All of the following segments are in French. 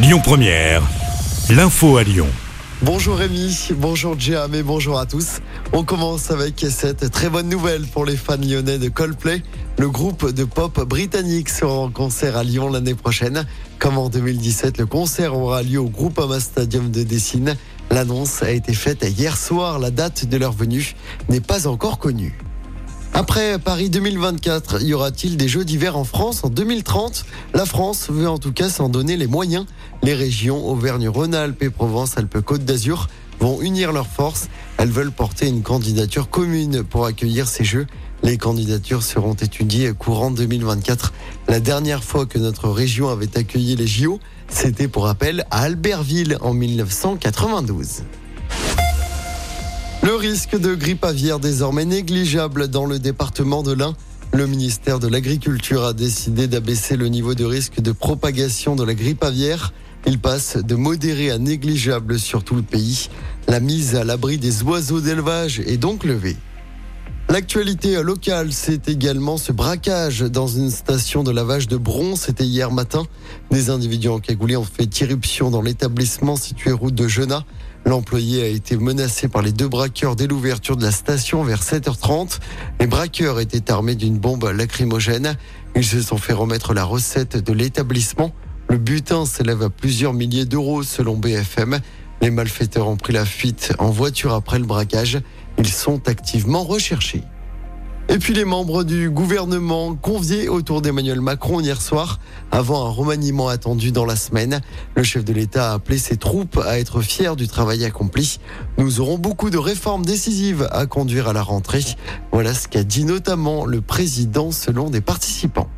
Lyon Première, l'info à Lyon. Bonjour Rémi, bonjour Jam et bonjour à tous. On commence avec cette très bonne nouvelle pour les fans lyonnais de Coldplay. Le groupe de pop britannique sera en concert à Lyon l'année prochaine. Comme en 2017, le concert aura lieu au Groupama Stadium de Dessine. L'annonce a été faite hier soir. La date de leur venue n'est pas encore connue. Après Paris 2024, y aura-t-il des Jeux d'hiver en France en 2030 La France veut en tout cas s'en donner les moyens. Les régions Auvergne-Rhône-Alpes et Provence-Alpes-Côte d'Azur vont unir leurs forces. Elles veulent porter une candidature commune pour accueillir ces Jeux. Les candidatures seront étudiées courant 2024. La dernière fois que notre région avait accueilli les JO, c'était pour rappel à Albertville en 1992. Le risque de grippe aviaire désormais négligeable dans le département de l'Ain. Le ministère de l'Agriculture a décidé d'abaisser le niveau de risque de propagation de la grippe aviaire. Il passe de modéré à négligeable sur tout le pays. La mise à l'abri des oiseaux d'élevage est donc levée. L'actualité locale, c'est également ce braquage dans une station de lavage de bronze. C'était hier matin. Des individus encagoulés ont fait irruption dans l'établissement situé route de Genat. L'employé a été menacé par les deux braqueurs dès l'ouverture de la station vers 7h30. Les braqueurs étaient armés d'une bombe lacrymogène. Ils se sont fait remettre la recette de l'établissement. Le butin s'élève à plusieurs milliers d'euros selon BFM. Les malfaiteurs ont pris la fuite en voiture après le braquage. Ils sont activement recherchés. Et puis les membres du gouvernement conviés autour d'Emmanuel Macron hier soir avant un remaniement attendu dans la semaine. Le chef de l'État a appelé ses troupes à être fiers du travail accompli. Nous aurons beaucoup de réformes décisives à conduire à la rentrée. Voilà ce qu'a dit notamment le président selon des participants.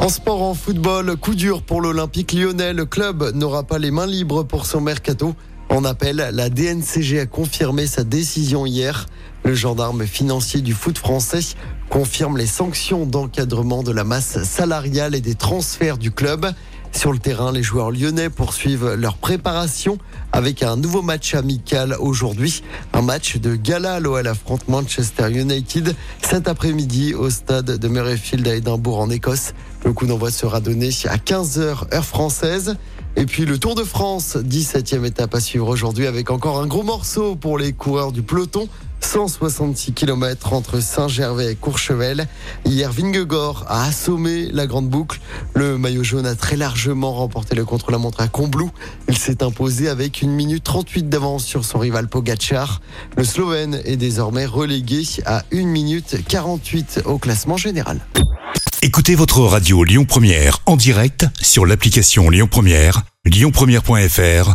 En sport, en football, coup dur pour l'Olympique lyonnais. Le club n'aura pas les mains libres pour son mercato. En appel, la DNCG a confirmé sa décision hier. Le gendarme financier du foot français confirme les sanctions d'encadrement de la masse salariale et des transferts du club. Sur le terrain, les joueurs lyonnais poursuivent leur préparation avec un nouveau match amical aujourd'hui. Un match de gala. L'OL affronte Manchester United cet après-midi au stade de Murrayfield à Édimbourg en Écosse. Le coup d'envoi sera donné à 15h heure française. Et puis le Tour de France, 17e étape à suivre aujourd'hui avec encore un gros morceau pour les coureurs du peloton. 166 km entre Saint-Gervais et Courchevel. Hier, Vingegaard a assommé la grande boucle. Le maillot jaune a très largement remporté le contre-la-montre à Combloux. Il s'est imposé avec une minute 38 d'avance sur son rival Pogacar. Le Slovène est désormais relégué à 1 minute 48 au classement général. Écoutez votre radio Lyon Première en direct sur l'application Lyon Première, lyonpremière.fr